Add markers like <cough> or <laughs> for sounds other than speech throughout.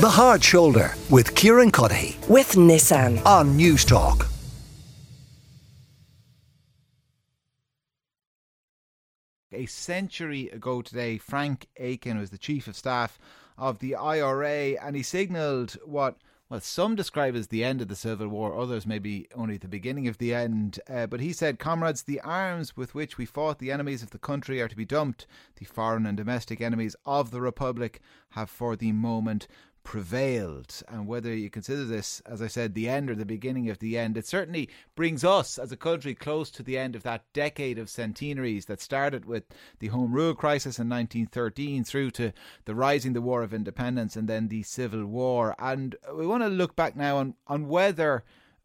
The Hard Shoulder with Kieran Cuddihy with Nissan. on Newstalk. A century ago today, Frank Aiken was the chief of staff of the IRA, and he signalled what well some describe as the end of the Civil War, others maybe only the beginning of the end. Uh, but he said, "Comrades, the arms with which we fought the enemies of the country are to be dumped. The foreign and domestic enemies of the Republic have, for the moment." Prevailed. And whether you consider this as i said the end or the beginning of the end it certainly brings us as a country close to the end of that decade of centenaries that started with the home rule crisis in 1913 through to the rising the war of independence and then the civil war. And we want to look back now on on whether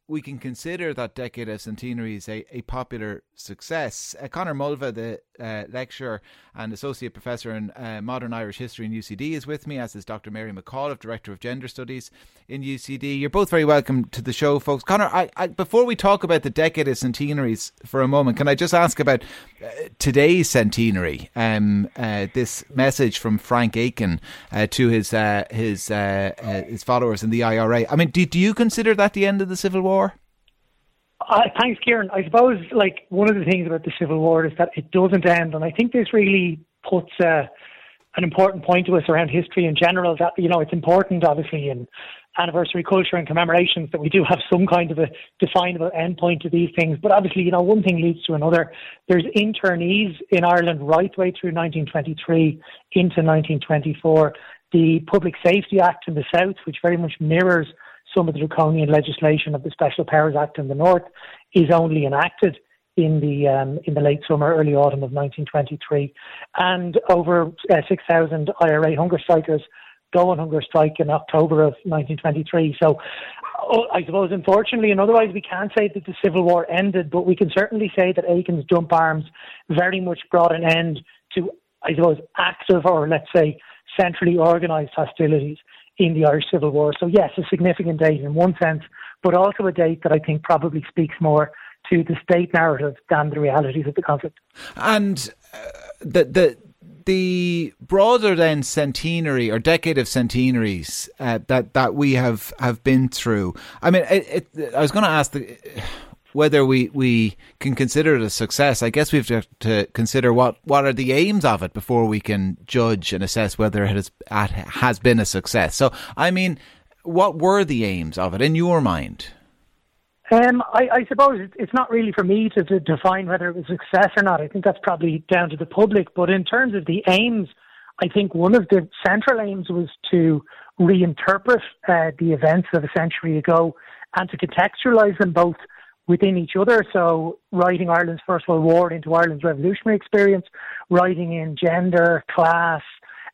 we can consider that decade of centenaries a, a popular success. Uh, Conor Mulvagh, the uh, lecturer and associate professor in uh, modern Irish history in UCD, is with me, as is Dr. Mary McAuliffe, director of gender studies in UCD. You're both very welcome to the show, folks. Conor, I, I, before we talk about the decade of centenaries for a moment, can I just ask about today's centenary? Um, uh, this message from Frank Aiken uh, to his his his followers in the IRA. I mean, do, do you consider that the end of the Civil War? Uh, thanks, Kieran. I suppose like one of the things about the Civil War is that it doesn't end, and I think this really puts uh, an important point to us around history in general. That you know, it's important, obviously, in anniversary culture and commemorations that we do have some kind of a definable endpoint to these things. But obviously, you know, one thing leads to another. There's internees in Ireland right way through 1923 into 1924. The Public Safety Act in the South, which very much mirrors some of the draconian legislation of the Special Powers Act in the North is only enacted in the um, in the late summer, early autumn of 1923, and over uh, 6,000 IRA hunger strikers go on hunger strike in October of 1923. So, oh, I suppose, unfortunately, and otherwise, we can't say that the Civil War ended, but we can certainly say that Aiken's dump arms very much brought an end to, I suppose, active or let's say centrally organised hostilities in the Irish Civil War. So, yes, a significant date in one sense, but also a date that I think probably speaks more to the state narrative than the realities of the conflict. And uh, the the the broader then centenary or decade of centenaries uh, that that we have have been through. I mean, it, it, I was going to ask the whether we, we can consider it a success, I guess we have to, consider what, what are the aims of it before we can judge and assess whether it has, has been a success. So, I mean, what were the aims of it in your mind? Um, I, I, suppose it's not really for me to, to, define whether it was success or not. I think that's probably down to the public. But in terms of the aims, I think one of the central aims was to reinterpret uh, the events of a century ago and to contextualize them both within each other. So, writing Ireland's First World War into Ireland's revolutionary experience, writing in gender, class,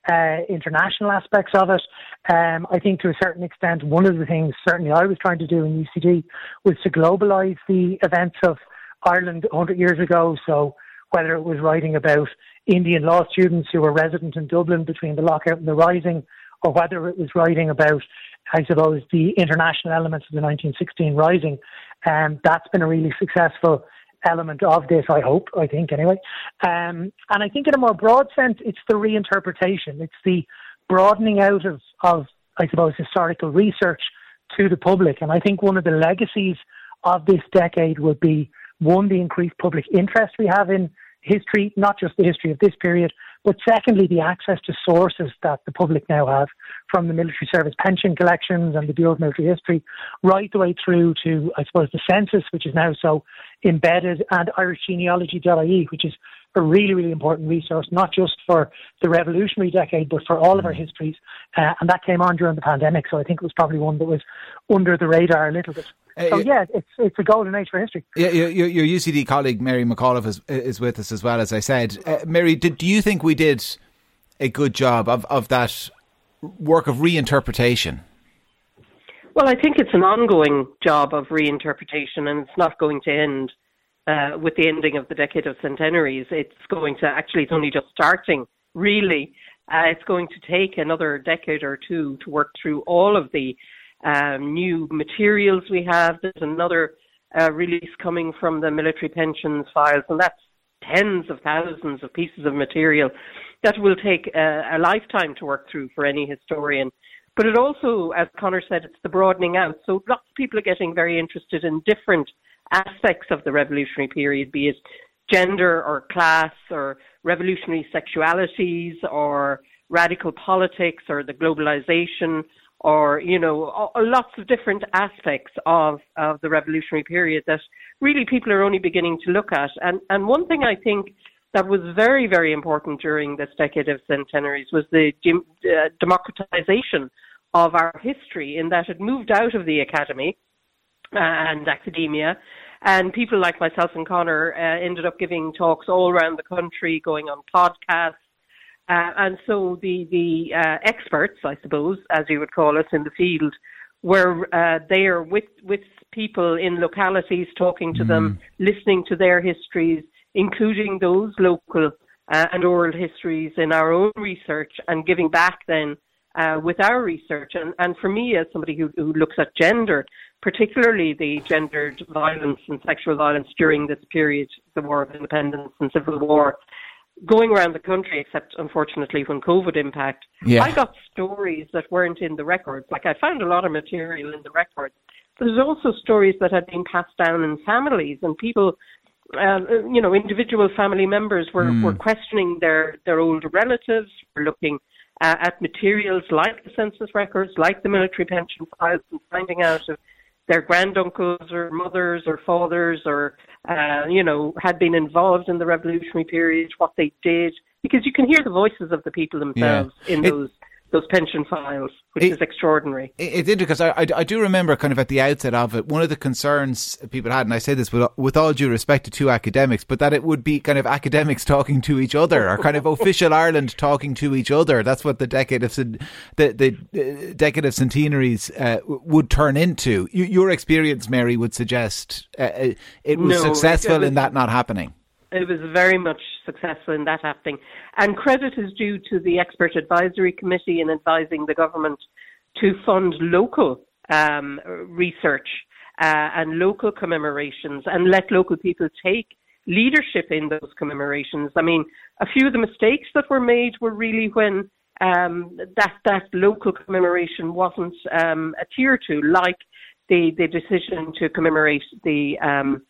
uh, international aspects of it. Um, I think to a certain extent, one of the things certainly I was trying to do in UCD was to globalise the events of Ireland 100 years ago. So, whether it was writing about Indian law students who were resident in Dublin between the lockout and the rising, or whether it was writing about, I suppose, the international elements of the 1916 rising. Um, that's been a really successful element of this, I hope, I think anyway. Um, and I think in a more broad sense, it's the reinterpretation. It's the broadening out of, of, I suppose, historical research to the public. And I think one of the legacies of this decade would be one, the increased public interest we have in history, not just the history of this period, but secondly, the access to sources that the public now have from the military service pension collections and the Bureau of Military History, right the way through to, I suppose, the census, which is now so embedded, and irishgenealogy.ie, which is a really, really important resource, not just for the revolutionary decade, but for all of our mm. histories. Uh, and that came on during the pandemic, so I think it was probably one that was under the radar a little bit. Uh, so yeah, it's it's a golden age for history. Yeah, your, your UCD colleague Mary McAuliffe is is with us as well. As I said, uh, Mary, did, do you think we did a good job of of that work of reinterpretation? Well, I think it's an ongoing job of reinterpretation, and it's not going to end uh, with the ending of the decade of centenaries. It's going to actually, it's only just starting, really. Uh, it's going to take another decade or two to work through all of the um, new materials we have. There's another uh, release coming from the military pensions files, and that's tens of thousands of pieces of material that will take a, a lifetime to work through for any historian. But it also, as Conor said, it's the broadening out. So lots of people are getting very interested in different aspects of the revolutionary period, be it gender or class or revolutionary sexualities or radical politics or the globalization or you know lots of different aspects of of the revolutionary period that really people are only beginning to look at. And and one thing i think that was very very important during this decade of centenaries was the uh, democratization of our history in that it moved out of the academy and academia and people like myself and Conor uh, ended up giving talks all around the country, going on podcasts. Uh, and so the the uh, experts, I suppose, as you would call us in the field, were uh, there with with people in localities, talking to mm. them, listening to their histories, including those local uh, and oral histories in our own research, and giving back then uh, with our research. And, and for me, as somebody who, who looks at gender, particularly the gendered violence and sexual violence during this period, the War of Independence and Civil War, going around the country, except unfortunately when COVID impact, yeah. I got stories that weren't in the records. Like I found a lot of material in the records. But there's also stories that had been passed down in families and people, uh, you know, individual family members were, mm. were questioning their, their older relatives, were looking uh, at materials like the census records, like the military pension files, and finding out if their granduncles or mothers or fathers or uh, you know had been involved in the revolutionary period, what they did, because you can hear the voices of the people themselves yeah. in it, those those pension files, which it, is extraordinary. It, it did because I, I, I, do remember kind of at the outset of it, one of the concerns people had, and I say this with, with all due respect to two academics, but that it would be kind of academics <laughs> talking to each other, or kind of official Ireland talking to each other. That's what the decade of the the decade of centenaries uh, would turn into. your experience, Mary, would suggest uh, uh it was no, successful in that not happening it was very much successful in that happening. And credit is due to the expert advisory committee in advising the government to fund local um, research uh, and local commemorations and let local people take leadership in those commemorations. I mean, a few of the mistakes that were made were really when um, that that local commemoration wasn't um, adhered to, like the the decision to commemorate the um,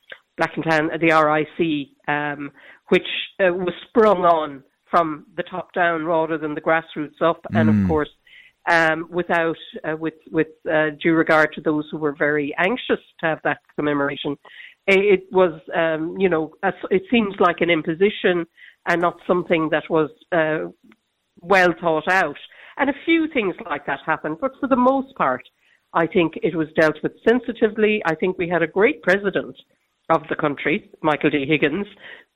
Black and Tan, the RIC, um, which uh, was sprung on from the top down rather than the grassroots up, mm. and of mm. course, um, without uh, with with uh, due regard to those who were very anxious to have that commemoration, it, was um, you know it seems like an imposition and not something that was uh, well thought out. And a few things like that happened, but for the most part, I think it was dealt with sensitively. I think we had a great president of the country, Michael D. Higgins,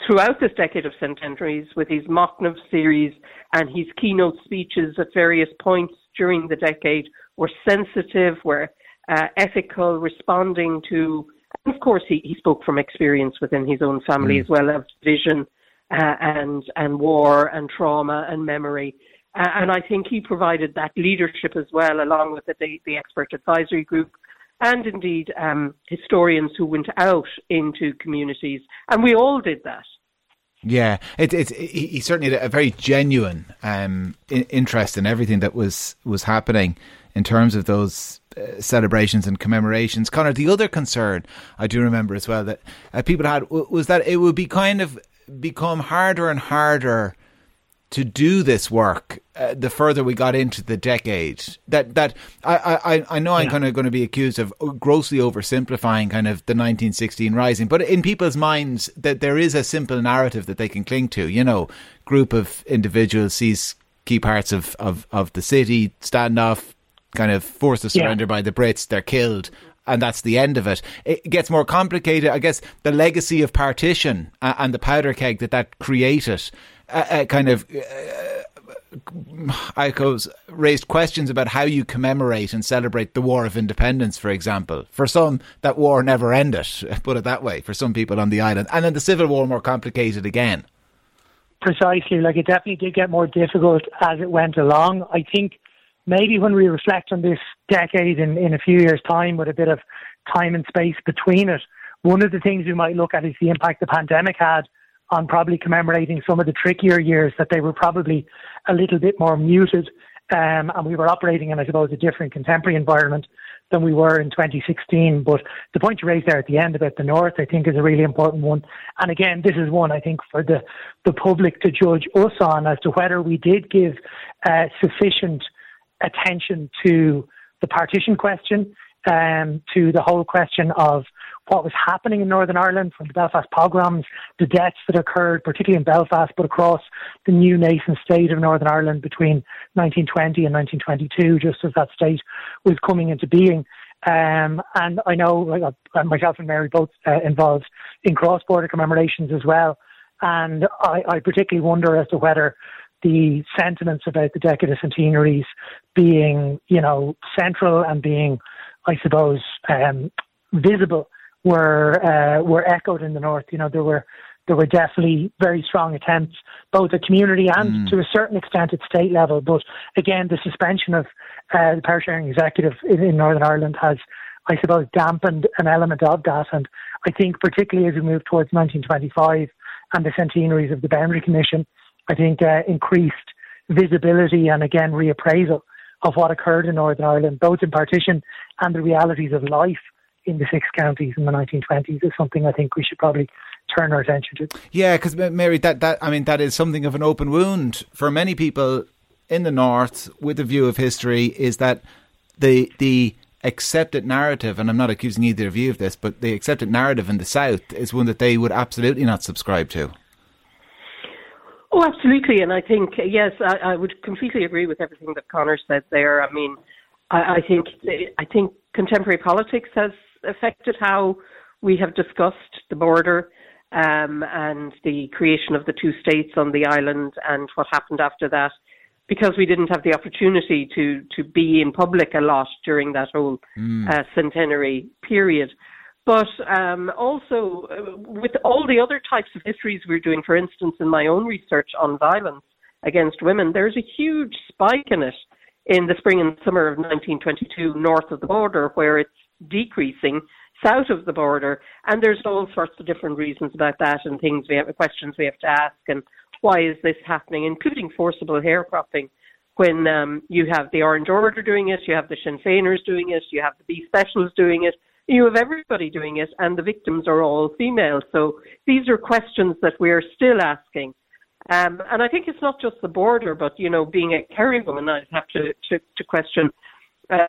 throughout this decade of centenaries with his Machnamh series and his keynote speeches at various points during the decade were sensitive, were uh, ethical, responding to, of course, he, he spoke from experience within his own family mm. as well of vision uh, and and war and trauma and memory. Uh, and I think he provided that leadership as well, along with the, the expert advisory group and indeed um, historians who went out into communities, and we all did that. Yeah, it, it, he certainly had a very genuine um, interest in everything that was was happening in terms of those uh, celebrations and commemorations. Conor, the other concern I do remember as well that uh, people had was that it would be kind of become harder and harder to do this work uh, the further we got into the decade that that I I, I know I'm yeah. kind of going to be accused of grossly oversimplifying kind of the 1916 rising but in people's minds that there is a simple narrative that they can cling to you know group of individuals sees key parts of of, of the city stand off kind of forced to surrender yeah. by the Brits they're killed and that's the end of it. It gets more complicated. I guess the legacy of partition and the powder keg that that created uh, uh, kind of. Uh, I raised questions about how you commemorate and celebrate the War of Independence, for example. For some, that war never ended, <laughs> put it that way, for some people on the island. And then the Civil War more complicated again. Precisely. Like it definitely did get more difficult as it went along. I think maybe when we reflect on this decade in, in a few years' time with a bit of time and space between it, one of the things we might look at is the impact the pandemic had on probably commemorating some of the trickier years that they were probably a little bit more muted um, and we were operating in, I suppose, a different contemporary environment than we were in 2016. But the point you raised there at the end about the North, I think, is a really important one. And again, this is one I think for the the public to judge us on as to whether we did give uh, sufficient attention to the partition question, um, to the whole question of what was happening in Northern Ireland from the Belfast pogroms, the deaths that occurred, particularly in Belfast, but across the new nascent state of Northern Ireland between 1920 and 1922, just as that state was coming into being. Um, and I know uh, myself and Mary both uh, involved in cross-border commemorations as well. And I, I particularly wonder as to whether the sentiments about the decade centenaries being, you know, central and being, I suppose, um, visible were uh, were echoed in the north. You know, there were there were definitely very strong attempts, both at community and mm. to a certain extent at state level. But again, the suspension of uh, the power sharing executive in, in Northern Ireland has, I suppose, dampened an element of that. And I think, particularly as we move towards 1925 and the centenaries of the Boundary Commission, I think uh, increased visibility and again reappraisal of what occurred in Northern Ireland, both in partition and the realities of life in the six counties in the 1920s is something I think we should probably turn our attention to. Yeah, because Mary, that that I mean that is something of an open wound for many people in the north with a view of history. Is that the the accepted narrative, and I'm not accusing either of you of this, but the accepted narrative in the south is one that they would absolutely not subscribe to. Oh, absolutely, and I think yes, I, I would completely agree with everything that Conor said there. I mean, I, I think I think contemporary politics has affected how we have discussed the border um, and the creation of the two states on the island and what happened after that, because we didn't have the opportunity to to be in public a lot during that whole mm. uh, centenary period. But um, also uh, with all the other types of histories we're doing, for instance, in my own research on violence against women, there's a huge spike in it in the spring and summer of 1922 north of the border, where it's decreasing south of the border. And there's all sorts of different reasons about that and things we have, questions we have to ask and why is this happening, including forcible hair cropping. When um, you have the Orange Order doing it, you have the Sinn Féiners doing it, you have the B Specials doing it, you have everybody doing it, and the victims are all female. So these are questions that we're still asking. Um, and I think it's not just the border, but you know, being a Kerry woman, I have to, to, to question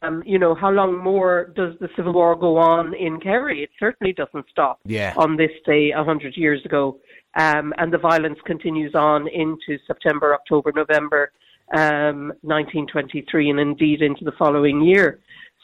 um, you know, how long more does the Civil War go on in Kerry? It certainly doesn't stop yeah. on this day a hundred years ago. Um, and the violence continues on into September, October, November um, 1923, and indeed into the following year.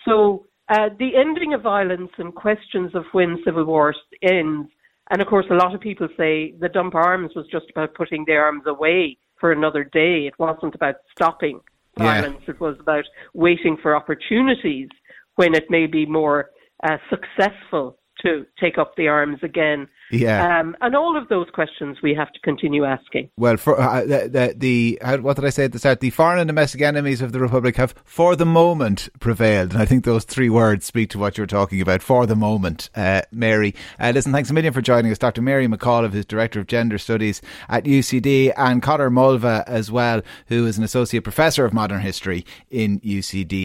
So uh, the ending of violence and questions of when civil war ends, and of course, a lot of people say the dump arms was just about putting the arms away for another day. It wasn't about stopping violence. Yeah. It was about waiting for opportunities when it may be more uh, successful to take up the arms again. Yeah. Um, and all of those questions we have to continue asking. Well, for uh, the, the, the how, what did I say at the start? The foreign and domestic enemies of the Republic have, for the moment, prevailed. And I think those three words speak to what you're talking about. For the moment, uh, Mary. Uh, listen, thanks a million for joining us, Dr. Mary McAuliffe, who's Director of Gender Studies at UCD, and Conor Mulvagh as well, who is an Associate Professor of Modern History in UCD.